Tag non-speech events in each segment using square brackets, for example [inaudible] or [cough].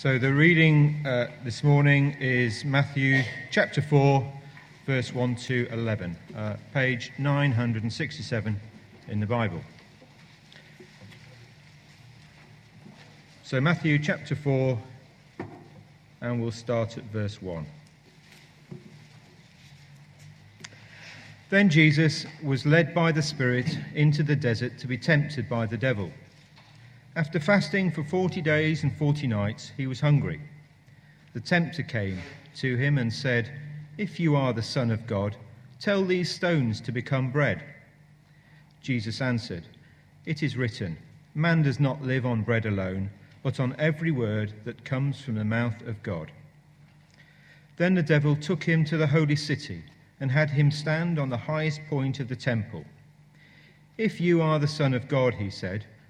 So the reading uh, this morning is Matthew chapter 4, verse 1 to 11, uh, page 967 in the Bible. So Matthew chapter 4, and we'll start at verse 1. Then Jesus was led by the Spirit into the desert to be tempted by the devil. After fasting for forty days and forty nights, he was hungry. The tempter came to him and said, If you are the Son of God, tell these stones to become bread. Jesus answered, It is written, Man does not live on bread alone, but on every word that comes from the mouth of God. Then the devil took him to the holy city and had him stand on the highest point of the temple. If you are the Son of God, he said,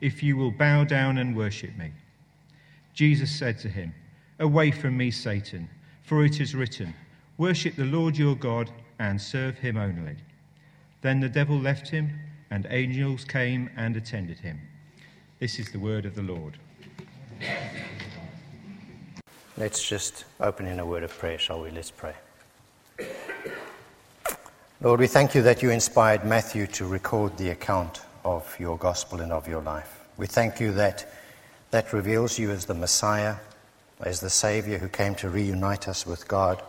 if you will bow down and worship me. Jesus said to him, Away from me, Satan, for it is written, Worship the Lord your God and serve him only. Then the devil left him, and angels came and attended him. This is the word of the Lord. Let's just open in a word of prayer, shall we? Let's pray. Lord, we thank you that you inspired Matthew to record the account of your gospel and of your life. We thank you that that reveals you as the Messiah, as the Savior who came to reunite us with God.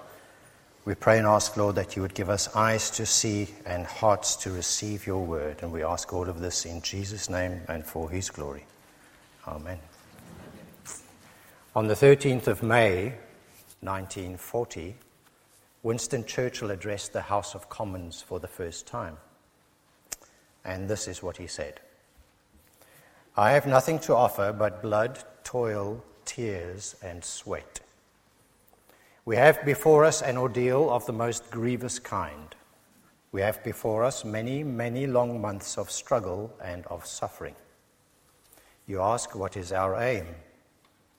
We pray and ask, Lord, that you would give us eyes to see and hearts to receive your word. And we ask all of this in Jesus' name and for his glory. Amen. On the 13th of May, 1940, Winston Churchill addressed the House of Commons for the first time. And this is what he said I have nothing to offer but blood, toil, tears, and sweat. We have before us an ordeal of the most grievous kind. We have before us many, many long months of struggle and of suffering. You ask, what is our aim?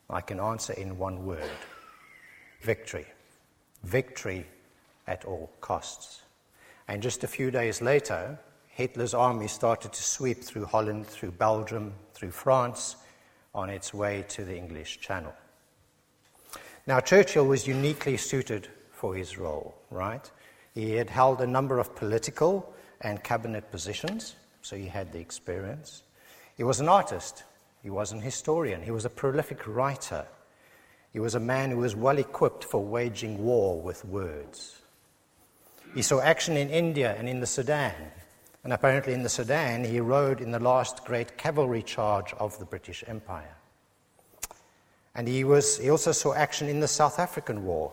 I can answer in one word victory victory at all costs. And just a few days later, Hitler's army started to sweep through Holland, through Belgium, through France, on its way to the English Channel. Now, Churchill was uniquely suited for his role, right? He had held a number of political and cabinet positions, so he had the experience. He was an artist, he was an historian, he was a prolific writer. He was a man who was well equipped for waging war with words. He saw action in India and in the Sudan. And apparently, in the Sudan, he rode in the last great cavalry charge of the British Empire. And he, was, he also saw action in the South African War,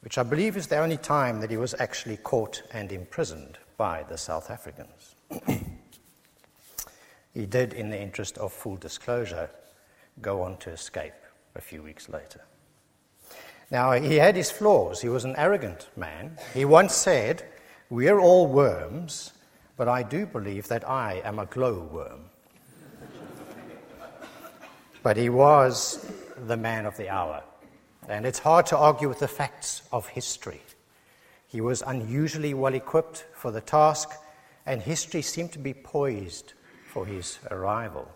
which I believe is the only time that he was actually caught and imprisoned by the South Africans. [clears throat] he did, in the interest of full disclosure, go on to escape a few weeks later. Now, he had his flaws. He was an arrogant man. He once said, We're all worms, but I do believe that I am a glowworm. but he was the man of the hour. And it's hard to argue with the facts of history. He was unusually well equipped for the task, and history seemed to be poised for his arrival.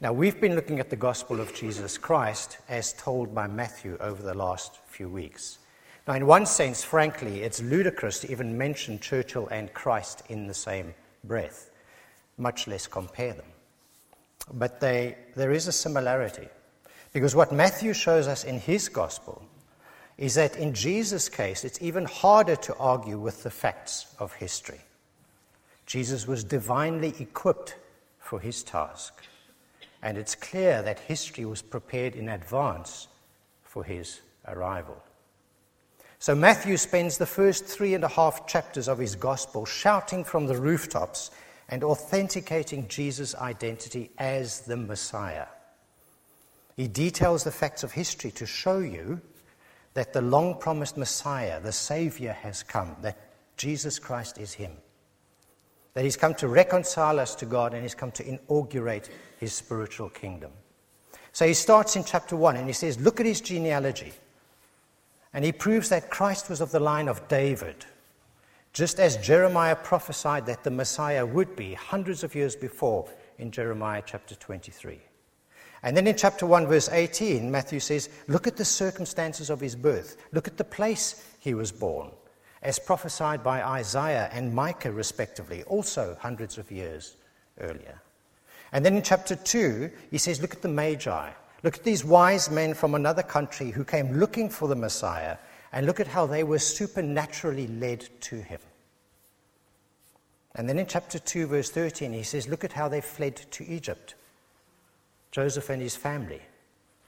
Now, we've been looking at the gospel of Jesus Christ as told by Matthew over the last few weeks. Now, in one sense, frankly, it's ludicrous to even mention Churchill and Christ in the same breath, much less compare them. But they, there is a similarity. Because what Matthew shows us in his gospel is that in Jesus' case, it's even harder to argue with the facts of history. Jesus was divinely equipped for his task. And it's clear that history was prepared in advance for his arrival. So Matthew spends the first three and a half chapters of his gospel shouting from the rooftops and authenticating Jesus' identity as the Messiah. He details the facts of history to show you that the long promised Messiah, the Savior, has come, that Jesus Christ is Him. That He's come to reconcile us to God and He's come to inaugurate His spiritual kingdom. So he starts in chapter 1 and he says, Look at his genealogy. And he proves that Christ was of the line of David, just as Jeremiah prophesied that the Messiah would be hundreds of years before in Jeremiah chapter 23. And then in chapter 1, verse 18, Matthew says, Look at the circumstances of his birth. Look at the place he was born, as prophesied by Isaiah and Micah, respectively, also hundreds of years earlier. And then in chapter 2, he says, Look at the Magi. Look at these wise men from another country who came looking for the Messiah, and look at how they were supernaturally led to him. And then in chapter 2, verse 13, he says, Look at how they fled to Egypt. Joseph and his family,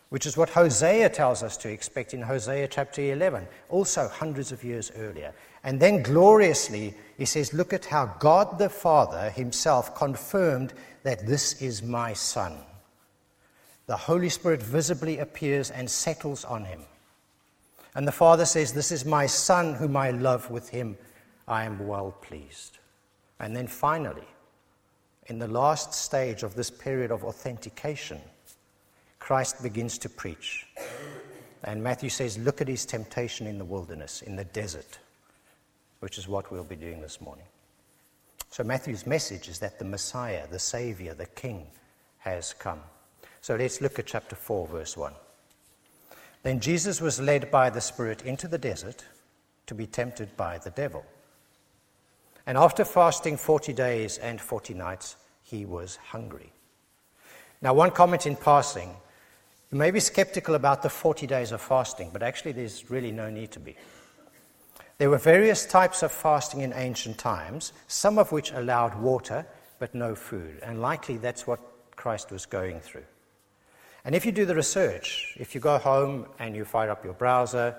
which is what Hosea tells us to expect in Hosea chapter 11, also hundreds of years earlier. And then gloriously, he says, Look at how God the Father himself confirmed that this is my Son. The Holy Spirit visibly appears and settles on him. And the Father says, This is my Son whom I love, with him I am well pleased. And then finally, in the last stage of this period of authentication, Christ begins to preach. And Matthew says, Look at his temptation in the wilderness, in the desert, which is what we'll be doing this morning. So, Matthew's message is that the Messiah, the Savior, the King, has come. So, let's look at chapter 4, verse 1. Then Jesus was led by the Spirit into the desert to be tempted by the devil. And after fasting 40 days and 40 nights, he was hungry. Now, one comment in passing you may be skeptical about the 40 days of fasting, but actually, there's really no need to be. There were various types of fasting in ancient times, some of which allowed water but no food, and likely that's what Christ was going through. And if you do the research, if you go home and you fire up your browser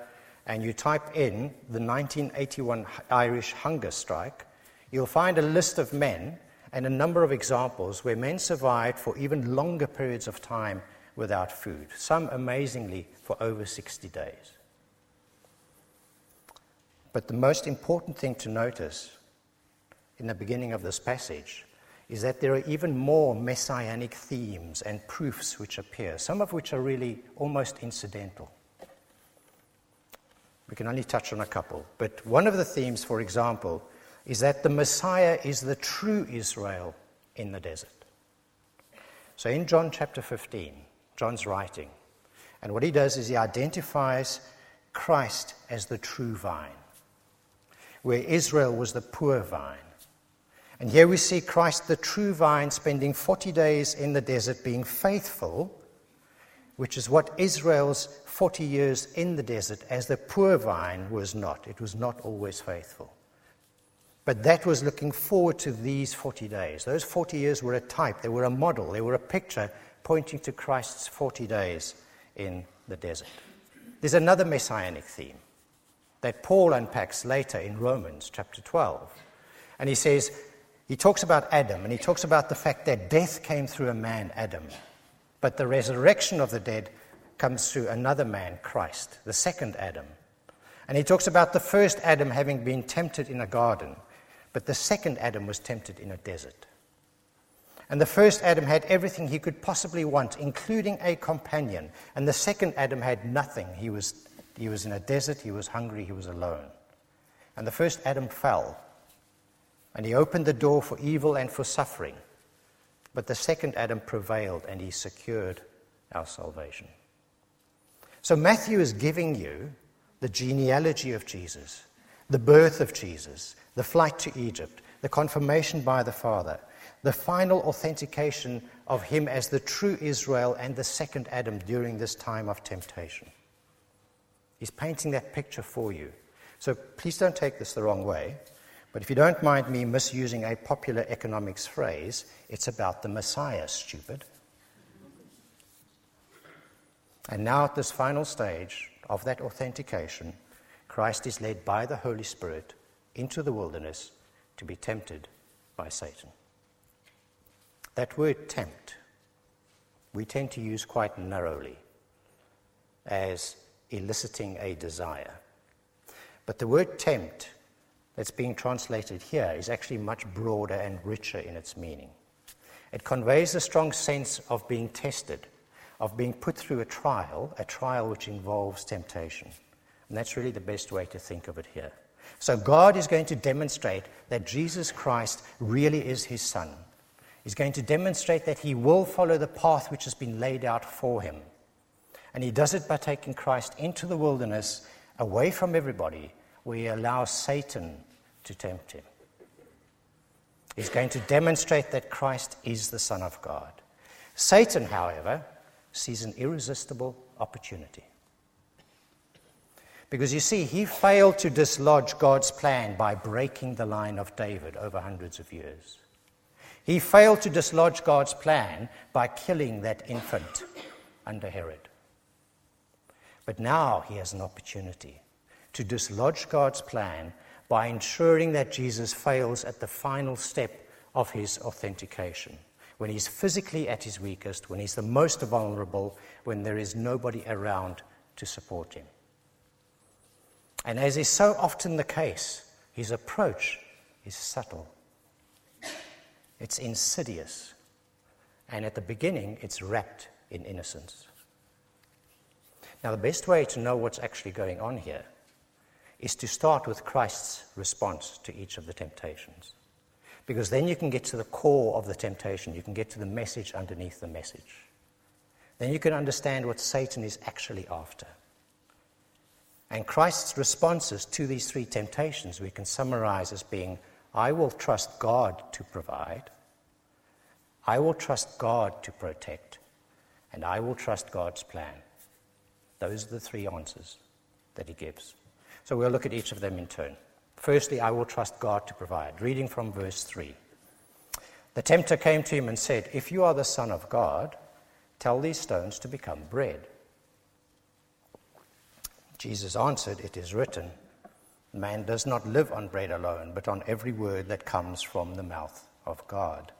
and you type in the 1981 Irish hunger strike, you'll find a list of men and a number of examples where men survived for even longer periods of time without food, some amazingly for over 60 days. But the most important thing to notice in the beginning of this passage is that there are even more messianic themes and proofs which appear, some of which are really almost incidental. We can only touch on a couple. But one of the themes, for example, is that the Messiah is the true Israel in the desert. So in John chapter 15, John's writing, and what he does is he identifies Christ as the true vine, where Israel was the poor vine. And here we see Christ, the true vine, spending 40 days in the desert being faithful, which is what Israel's 40 years in the desert as the poor vine was not. It was not always faithful. But that was looking forward to these 40 days. Those 40 years were a type, they were a model, they were a picture pointing to Christ's 40 days in the desert. There's another messianic theme that Paul unpacks later in Romans chapter 12. And he says, he talks about Adam, and he talks about the fact that death came through a man, Adam, but the resurrection of the dead comes through another man, Christ, the second Adam. And he talks about the first Adam having been tempted in a garden, but the second Adam was tempted in a desert. And the first Adam had everything he could possibly want, including a companion. And the second Adam had nothing. He was, he was in a desert, he was hungry, he was alone. And the first Adam fell. And he opened the door for evil and for suffering. But the second Adam prevailed and he secured our salvation. So Matthew is giving you the genealogy of Jesus, the birth of Jesus, the flight to Egypt, the confirmation by the Father, the final authentication of him as the true Israel and the second Adam during this time of temptation. He's painting that picture for you. So please don't take this the wrong way. But if you don't mind me misusing a popular economics phrase, it's about the Messiah, stupid. And now, at this final stage of that authentication, Christ is led by the Holy Spirit into the wilderness to be tempted by Satan. That word tempt, we tend to use quite narrowly, as eliciting a desire. But the word tempt that's being translated here is actually much broader and richer in its meaning. It conveys a strong sense of being tested, of being put through a trial, a trial which involves temptation. And that's really the best way to think of it here. So God is going to demonstrate that Jesus Christ really is his son. He's going to demonstrate that he will follow the path which has been laid out for him. And he does it by taking Christ into the wilderness, away from everybody, where he allows Satan to tempt him. He's going to demonstrate that Christ is the Son of God. Satan, however, sees an irresistible opportunity. Because you see, he failed to dislodge God's plan by breaking the line of David over hundreds of years. He failed to dislodge God's plan by killing that infant under Herod. But now he has an opportunity to dislodge God's plan by ensuring that Jesus fails at the final step of his authentication. When he's physically at his weakest, when he's the most vulnerable, when there is nobody around to support him. And as is so often the case, his approach is subtle, it's insidious, and at the beginning, it's wrapped in innocence. Now, the best way to know what's actually going on here is to start with Christ's response to each of the temptations. Because then you can get to the core of the temptation, you can get to the message underneath the message. Then you can understand what Satan is actually after. And Christ's responses to these three temptations we can summarize as being I will trust God to provide, I will trust God to protect, and I will trust God's plan. Those are the three answers that he gives. So we'll look at each of them in turn. Firstly, I will trust God to provide. Reading from verse 3. The tempter came to him and said, If you are the Son of God, tell these stones to become bread. Jesus answered, It is written, Man does not live on bread alone, but on every word that comes from the mouth of God.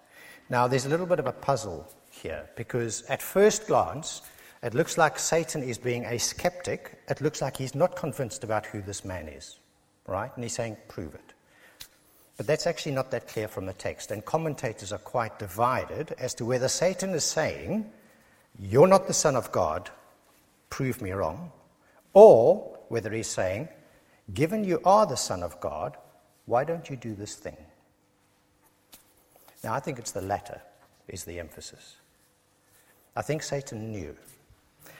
Now, there's a little bit of a puzzle here, because at first glance, it looks like Satan is being a skeptic. It looks like he's not convinced about who this man is, right? And he's saying, prove it. But that's actually not that clear from the text. And commentators are quite divided as to whether Satan is saying, You're not the Son of God, prove me wrong, or whether he's saying, Given you are the Son of God, why don't you do this thing? Now, I think it's the latter is the emphasis. I think Satan knew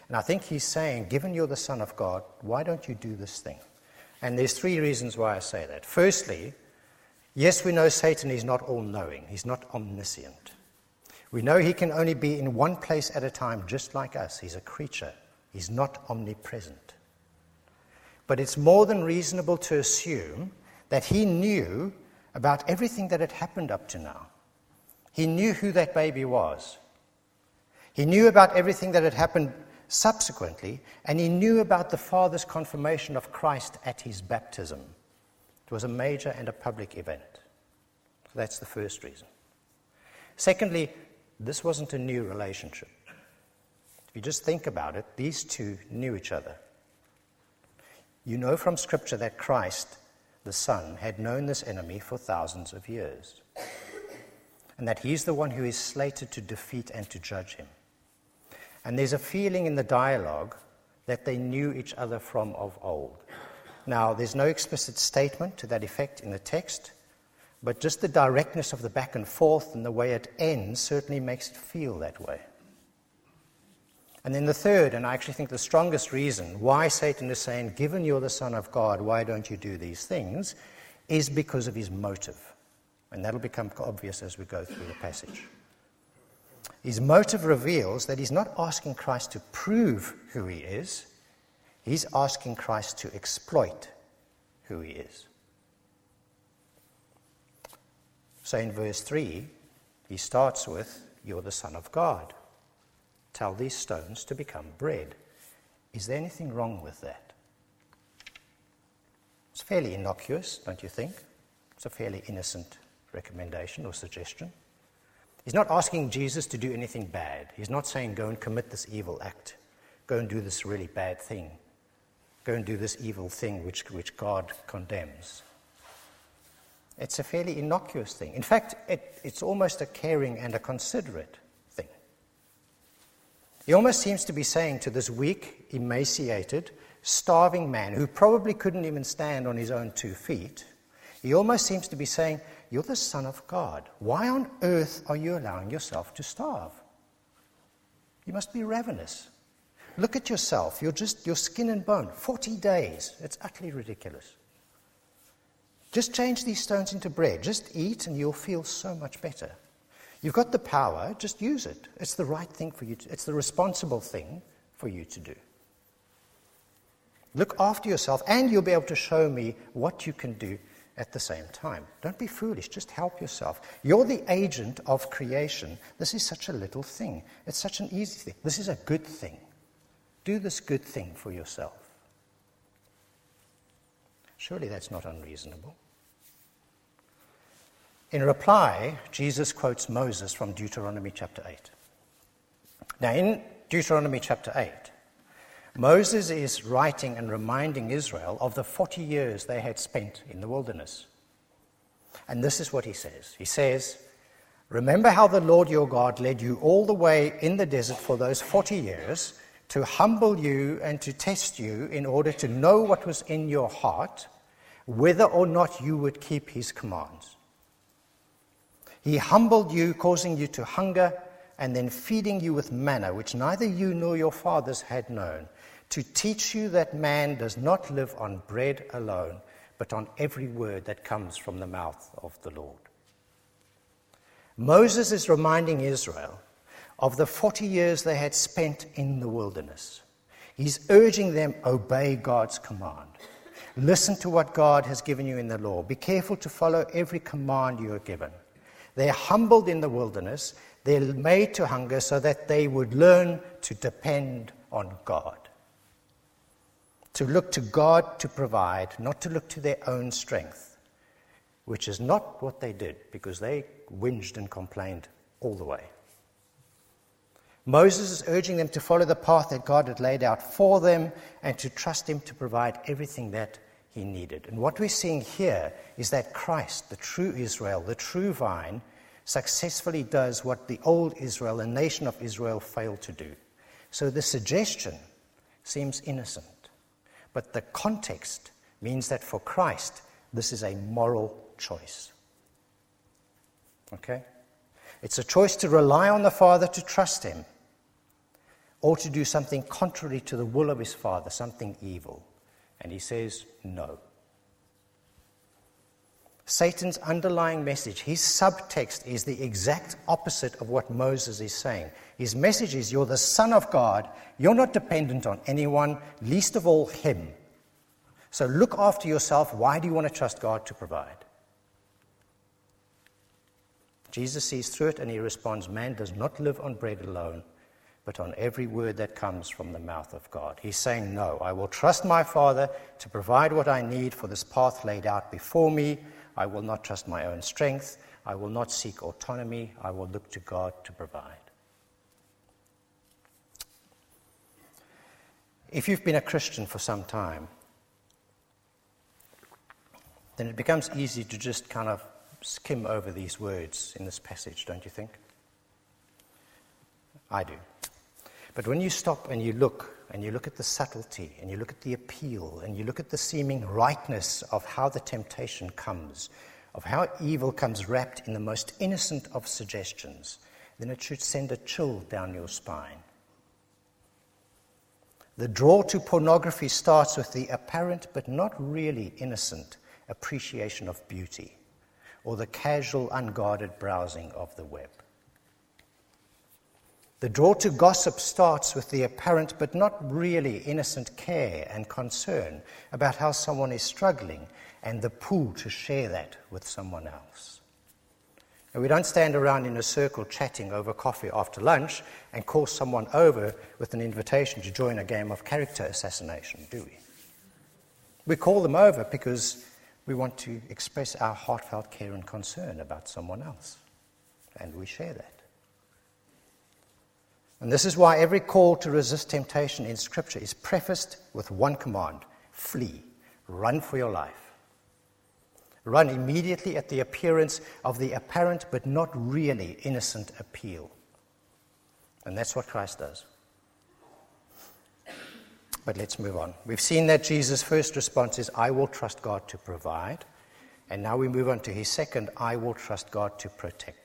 and I think he's saying, given you're the Son of God, why don't you do this thing? And there's three reasons why I say that. Firstly, yes, we know Satan is not all knowing, he's not omniscient. We know he can only be in one place at a time, just like us. He's a creature, he's not omnipresent. But it's more than reasonable to assume that he knew about everything that had happened up to now. He knew who that baby was. He knew about everything that had happened subsequently, and he knew about the Father's confirmation of Christ at his baptism. It was a major and a public event. So that's the first reason. Secondly, this wasn't a new relationship. If you just think about it, these two knew each other. You know from Scripture that Christ, the Son, had known this enemy for thousands of years, and that he's the one who is slated to defeat and to judge him. And there's a feeling in the dialogue that they knew each other from of old. Now, there's no explicit statement to that effect in the text, but just the directness of the back and forth and the way it ends certainly makes it feel that way. And then the third, and I actually think the strongest reason why Satan is saying, given you're the Son of God, why don't you do these things, is because of his motive. And that'll become obvious as we go through the passage. His motive reveals that he's not asking Christ to prove who he is, he's asking Christ to exploit who he is. So in verse 3, he starts with, You're the Son of God. Tell these stones to become bread. Is there anything wrong with that? It's fairly innocuous, don't you think? It's a fairly innocent recommendation or suggestion. He's not asking Jesus to do anything bad. He's not saying, go and commit this evil act, go and do this really bad thing. go and do this evil thing which, which God condemns. It's a fairly innocuous thing. In fact, it, it's almost a caring and a considerate thing. He almost seems to be saying to this weak, emaciated, starving man who probably couldn't even stand on his own two feet, he almost seems to be saying, You're the Son of God. Why on earth are you allowing yourself to starve? You must be ravenous. Look at yourself. You're just your skin and bone. 40 days. It's utterly ridiculous. Just change these stones into bread. Just eat, and you'll feel so much better. You've got the power, just use it. It's the right thing for you to, it's the responsible thing for you to do. Look after yourself, and you'll be able to show me what you can do at the same time. Don't be foolish, just help yourself. You're the agent of creation. This is such a little thing, it's such an easy thing. This is a good thing. Do this good thing for yourself. Surely that's not unreasonable. In reply, Jesus quotes Moses from Deuteronomy chapter 8. Now, in Deuteronomy chapter 8, Moses is writing and reminding Israel of the 40 years they had spent in the wilderness. And this is what he says He says, Remember how the Lord your God led you all the way in the desert for those 40 years to humble you and to test you in order to know what was in your heart, whether or not you would keep his commands. He humbled you, causing you to hunger, and then feeding you with manna, which neither you nor your fathers had known, to teach you that man does not live on bread alone, but on every word that comes from the mouth of the Lord. Moses is reminding Israel of the 40 years they had spent in the wilderness. He's urging them, obey God's command. Listen to what God has given you in the law. Be careful to follow every command you are given. They're humbled in the wilderness. They're made to hunger so that they would learn to depend on God. To look to God to provide, not to look to their own strength, which is not what they did because they whinged and complained all the way. Moses is urging them to follow the path that God had laid out for them and to trust Him to provide everything that he needed. And what we're seeing here is that Christ, the true Israel, the true vine, successfully does what the old Israel, the nation of Israel, failed to do. So the suggestion seems innocent, but the context means that for Christ, this is a moral choice. Okay? It's a choice to rely on the Father to trust Him or to do something contrary to the will of his father, something evil. And he says, no. Satan's underlying message, his subtext, is the exact opposite of what Moses is saying. His message is, You're the Son of God. You're not dependent on anyone, least of all Him. So look after yourself. Why do you want to trust God to provide? Jesus sees through it and he responds Man does not live on bread alone, but on every word that comes from the mouth of God. He's saying, No, I will trust my Father to provide what I need for this path laid out before me. I will not trust my own strength. I will not seek autonomy. I will look to God to provide. If you've been a Christian for some time, then it becomes easy to just kind of skim over these words in this passage, don't you think? I do. But when you stop and you look, and you look at the subtlety, and you look at the appeal, and you look at the seeming rightness of how the temptation comes, of how evil comes wrapped in the most innocent of suggestions, then it should send a chill down your spine. The draw to pornography starts with the apparent but not really innocent appreciation of beauty, or the casual, unguarded browsing of the web. The draw to gossip starts with the apparent but not really innocent care and concern about how someone is struggling and the pull to share that with someone else. And we don't stand around in a circle chatting over coffee after lunch and call someone over with an invitation to join a game of character assassination, do we? We call them over because we want to express our heartfelt care and concern about someone else, and we share that. And this is why every call to resist temptation in Scripture is prefaced with one command flee, run for your life. Run immediately at the appearance of the apparent but not really innocent appeal. And that's what Christ does. But let's move on. We've seen that Jesus' first response is, I will trust God to provide. And now we move on to his second, I will trust God to protect.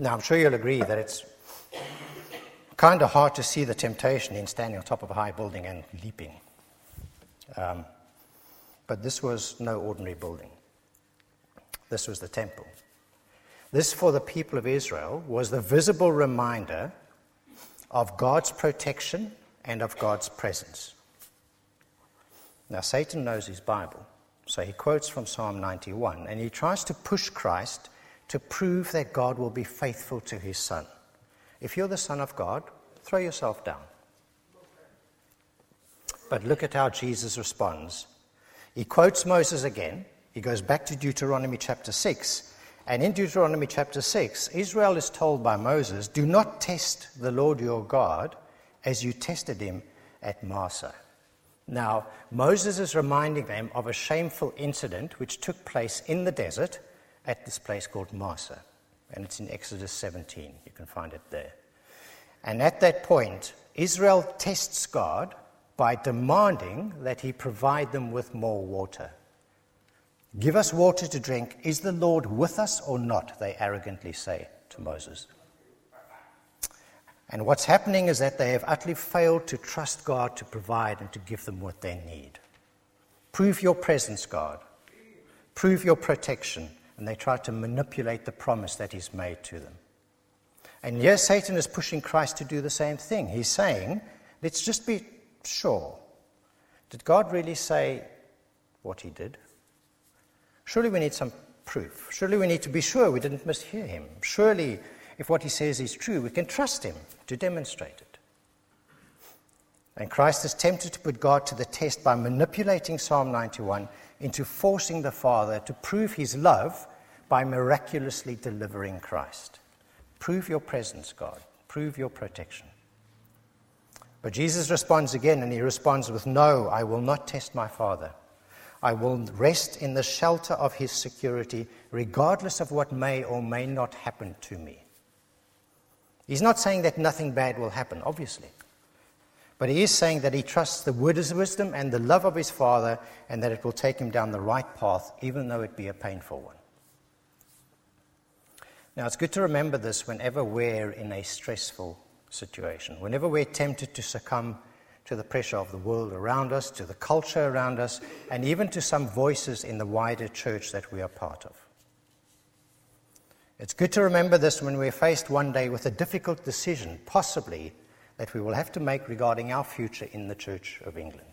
Now, I'm sure you'll agree that it's kind of hard to see the temptation in standing on top of a high building and leaping. Um, but this was no ordinary building. This was the temple. This, for the people of Israel, was the visible reminder of God's protection and of God's presence. Now, Satan knows his Bible, so he quotes from Psalm 91 and he tries to push Christ to prove that God will be faithful to his Son. If you're the Son of God, throw yourself down. But look at how Jesus responds. He quotes Moses again. He goes back to Deuteronomy chapter 6. And in Deuteronomy chapter 6, Israel is told by Moses, Do not test the Lord your God as you tested him at Massah. Now, Moses is reminding them of a shameful incident which took place in the desert at this place called Massah. And it's in Exodus 17. You can find it there. And at that point, Israel tests God by demanding that he provide them with more water. Give us water to drink. Is the Lord with us or not? They arrogantly say to Moses. And what's happening is that they have utterly failed to trust God to provide and to give them what they need. Prove your presence, God. Prove your protection. And they try to manipulate the promise that He's made to them. And yes, Satan is pushing Christ to do the same thing. He's saying, let's just be sure. Did God really say what he did? Surely we need some proof. Surely we need to be sure we didn't mishear him. Surely, if what he says is true, we can trust him to demonstrate it. And Christ is tempted to put God to the test by manipulating Psalm 91 into forcing the Father to prove his love by miraculously delivering Christ. Prove your presence, God. Prove your protection. But Jesus responds again, and he responds with, No, I will not test my Father. I will rest in the shelter of his security, regardless of what may or may not happen to me. He's not saying that nothing bad will happen, obviously. But he is saying that he trusts the wisdom and the love of his Father, and that it will take him down the right path, even though it be a painful one. Now, it's good to remember this whenever we're in a stressful situation, whenever we're tempted to succumb to the pressure of the world around us, to the culture around us, and even to some voices in the wider church that we are part of. It's good to remember this when we're faced one day with a difficult decision, possibly, that we will have to make regarding our future in the Church of England.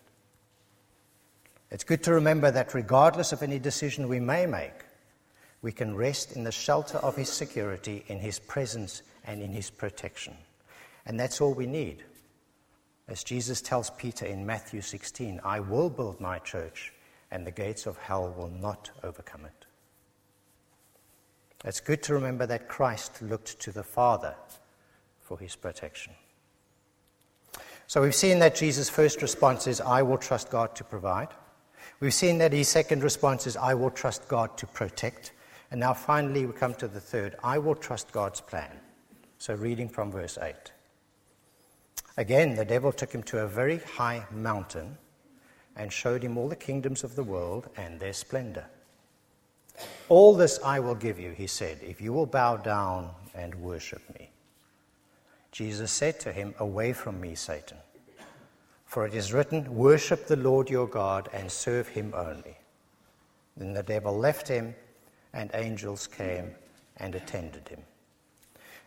It's good to remember that regardless of any decision we may make, we can rest in the shelter of His security, in His presence, and in His protection. And that's all we need. As Jesus tells Peter in Matthew 16, I will build my church, and the gates of hell will not overcome it. It's good to remember that Christ looked to the Father for his protection. So we've seen that Jesus' first response is, I will trust God to provide. We've seen that his second response is, I will trust God to protect. And now finally we come to the third I will trust God's plan. So, reading from verse 8. Again, the devil took him to a very high mountain and showed him all the kingdoms of the world and their splendor. All this I will give you, he said, if you will bow down and worship me. Jesus said to him, Away from me, Satan. For it is written, Worship the Lord your God and serve him only. Then the devil left him and angels came and attended him.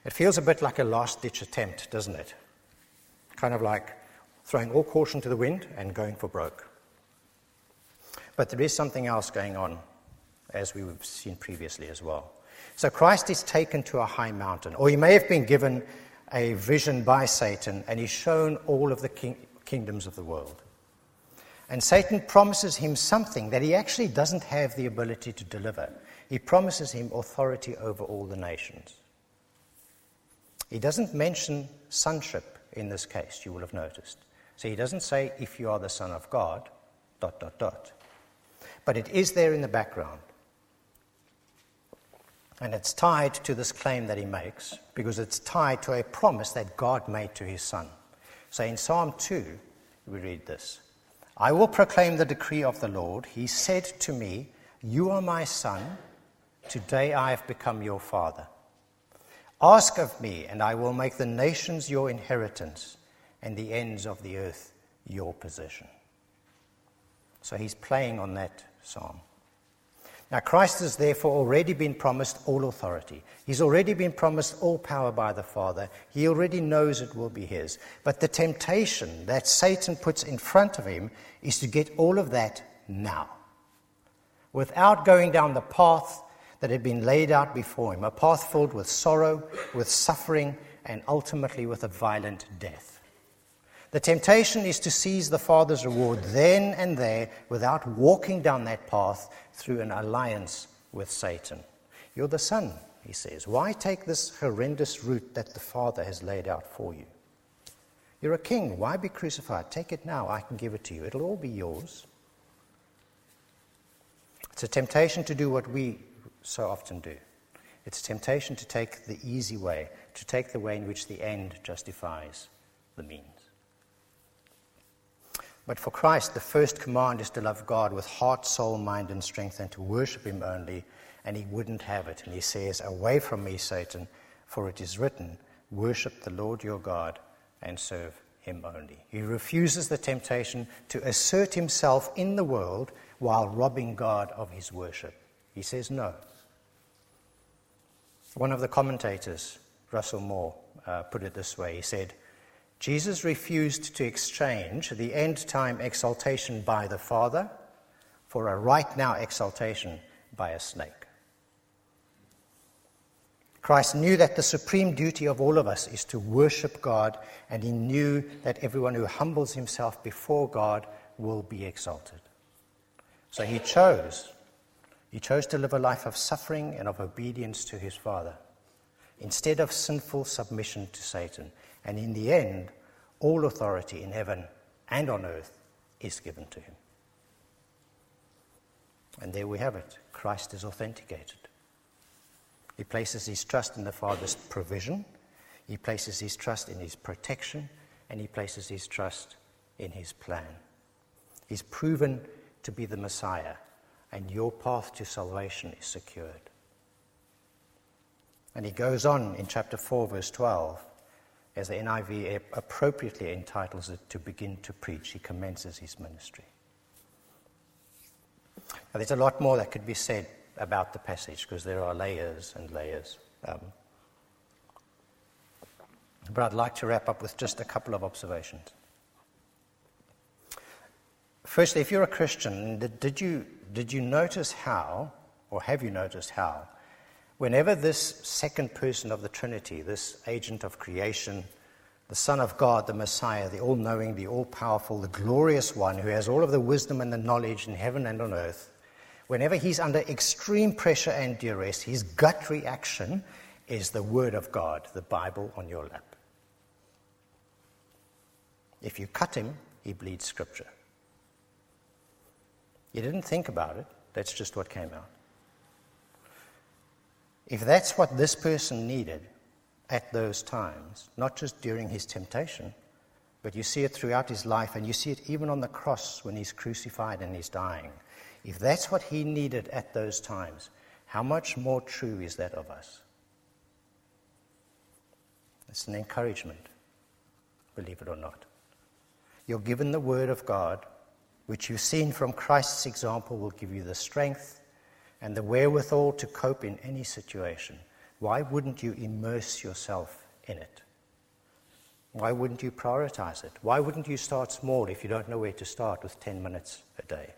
It feels a bit like a last ditch attempt, doesn't it? Kind of like throwing all caution to the wind and going for broke. But there is something else going on, as we've seen previously as well. So Christ is taken to a high mountain, or he may have been given a vision by Satan, and he's shown all of the king- kingdoms of the world. And Satan promises him something that he actually doesn't have the ability to deliver. He promises him authority over all the nations. He doesn't mention sonship in this case, you will have noticed. So he doesn't say, if you are the Son of God, dot, dot, dot. But it is there in the background. And it's tied to this claim that he makes because it's tied to a promise that God made to his son. So in Psalm 2, we read this I will proclaim the decree of the Lord. He said to me, You are my son. Today I have become your father. Ask of me, and I will make the nations your inheritance and the ends of the earth your possession. So he's playing on that psalm. Now, Christ has therefore already been promised all authority. He's already been promised all power by the Father. He already knows it will be his. But the temptation that Satan puts in front of him is to get all of that now, without going down the path that had been laid out before him a path filled with sorrow, with suffering, and ultimately with a violent death. The temptation is to seize the Father's reward then and there without walking down that path through an alliance with Satan. You're the Son, he says. Why take this horrendous route that the Father has laid out for you? You're a king. Why be crucified? Take it now. I can give it to you. It'll all be yours. It's a temptation to do what we so often do. It's a temptation to take the easy way, to take the way in which the end justifies the means. But for Christ, the first command is to love God with heart, soul, mind, and strength, and to worship Him only, and He wouldn't have it. And He says, Away from me, Satan, for it is written, Worship the Lord your God and serve Him only. He refuses the temptation to assert Himself in the world while robbing God of His worship. He says, No. One of the commentators, Russell Moore, uh, put it this way. He said, Jesus refused to exchange the end time exaltation by the Father for a right now exaltation by a snake. Christ knew that the supreme duty of all of us is to worship God, and he knew that everyone who humbles himself before God will be exalted. So he chose. He chose to live a life of suffering and of obedience to his Father instead of sinful submission to Satan. And in the end, all authority in heaven and on earth is given to him. And there we have it. Christ is authenticated. He places his trust in the Father's provision, he places his trust in his protection, and he places his trust in his plan. He's proven to be the Messiah, and your path to salvation is secured. And he goes on in chapter 4, verse 12 as the NIV appropriately entitles it, to begin to preach. He commences his ministry. Now, there's a lot more that could be said about the passage because there are layers and layers. Um, but I'd like to wrap up with just a couple of observations. Firstly, if you're a Christian, did, did, you, did you notice how, or have you noticed how, Whenever this second person of the Trinity, this agent of creation, the Son of God, the Messiah, the all knowing, the all powerful, the glorious one who has all of the wisdom and the knowledge in heaven and on earth, whenever he's under extreme pressure and duress, his gut reaction is the Word of God, the Bible on your lap. If you cut him, he bleeds Scripture. You didn't think about it, that's just what came out. If that's what this person needed at those times, not just during his temptation, but you see it throughout his life, and you see it even on the cross when he's crucified and he's dying. If that's what he needed at those times, how much more true is that of us? It's an encouragement, believe it or not. You're given the Word of God, which you've seen from Christ's example, will give you the strength and the wherewithal to cope in any situation, why wouldn't you immerse yourself in it? Why wouldn't you prioritize it? Why wouldn't you start small if you don't know where to start with 10 minutes a day?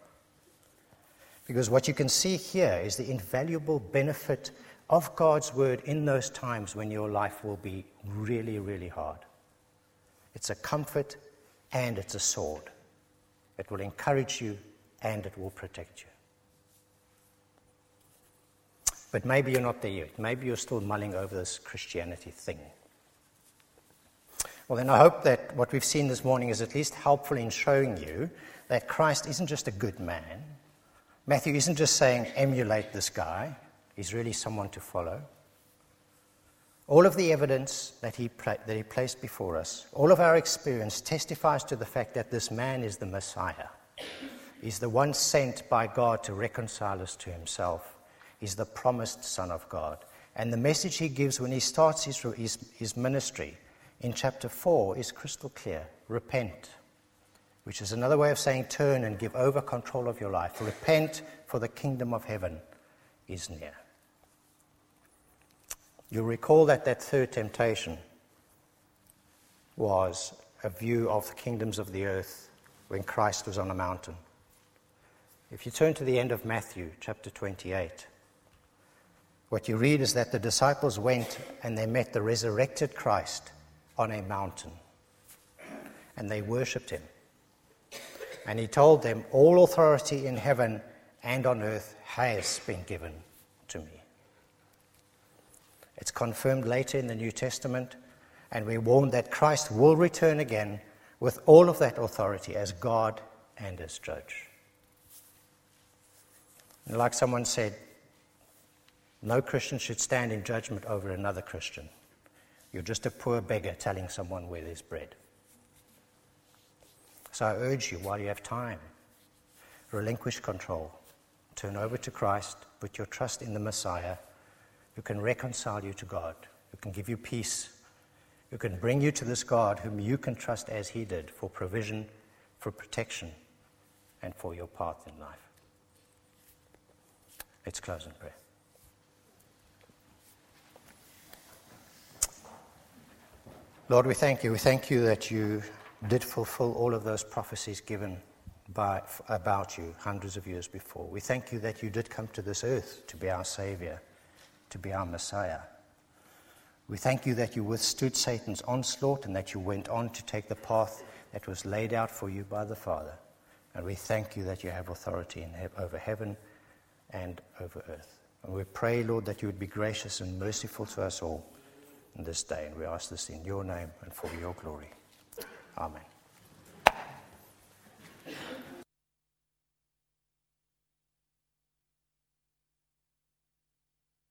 Because what you can see here is the invaluable benefit of God's word in those times when your life will be really, really hard. It's a comfort and it's a sword. It will encourage you and it will protect you. But maybe you're not there yet. Maybe you're still mulling over this Christianity thing. Well, then I hope that what we've seen this morning is at least helpful in showing you that Christ isn't just a good man. Matthew isn't just saying, emulate this guy. He's really someone to follow. All of the evidence that he, that he placed before us, all of our experience testifies to the fact that this man is the Messiah. He's the one sent by God to reconcile us to himself. He's the promised Son of God. And the message he gives when he starts his, his, his ministry in chapter 4 is crystal clear repent, which is another way of saying turn and give over control of your life. Repent, for the kingdom of heaven is near. You'll recall that that third temptation was a view of the kingdoms of the earth when Christ was on a mountain. If you turn to the end of Matthew chapter 28, what you read is that the disciples went and they met the resurrected Christ on a mountain and they worshipped him. And he told them, All authority in heaven and on earth has been given to me. It's confirmed later in the New Testament, and we're warned that Christ will return again with all of that authority as God and as judge. And like someone said, no Christian should stand in judgment over another Christian. You're just a poor beggar telling someone where there's bread. So I urge you, while you have time, relinquish control, turn over to Christ, put your trust in the Messiah who can reconcile you to God, who can give you peace, who can bring you to this God whom you can trust as He did for provision, for protection, and for your path in life. Let's close in prayer. Lord, we thank you. We thank you that you did fulfill all of those prophecies given by, about you hundreds of years before. We thank you that you did come to this earth to be our Savior to be our Messiah. We thank you that you withstood Satan's onslaught and that you went on to take the path that was laid out for you by the Father. And we thank you that you have authority he- over heaven and over earth. And we pray, Lord, that you would be gracious and merciful to us all in this day. And we ask this in your name and for your glory. Amen.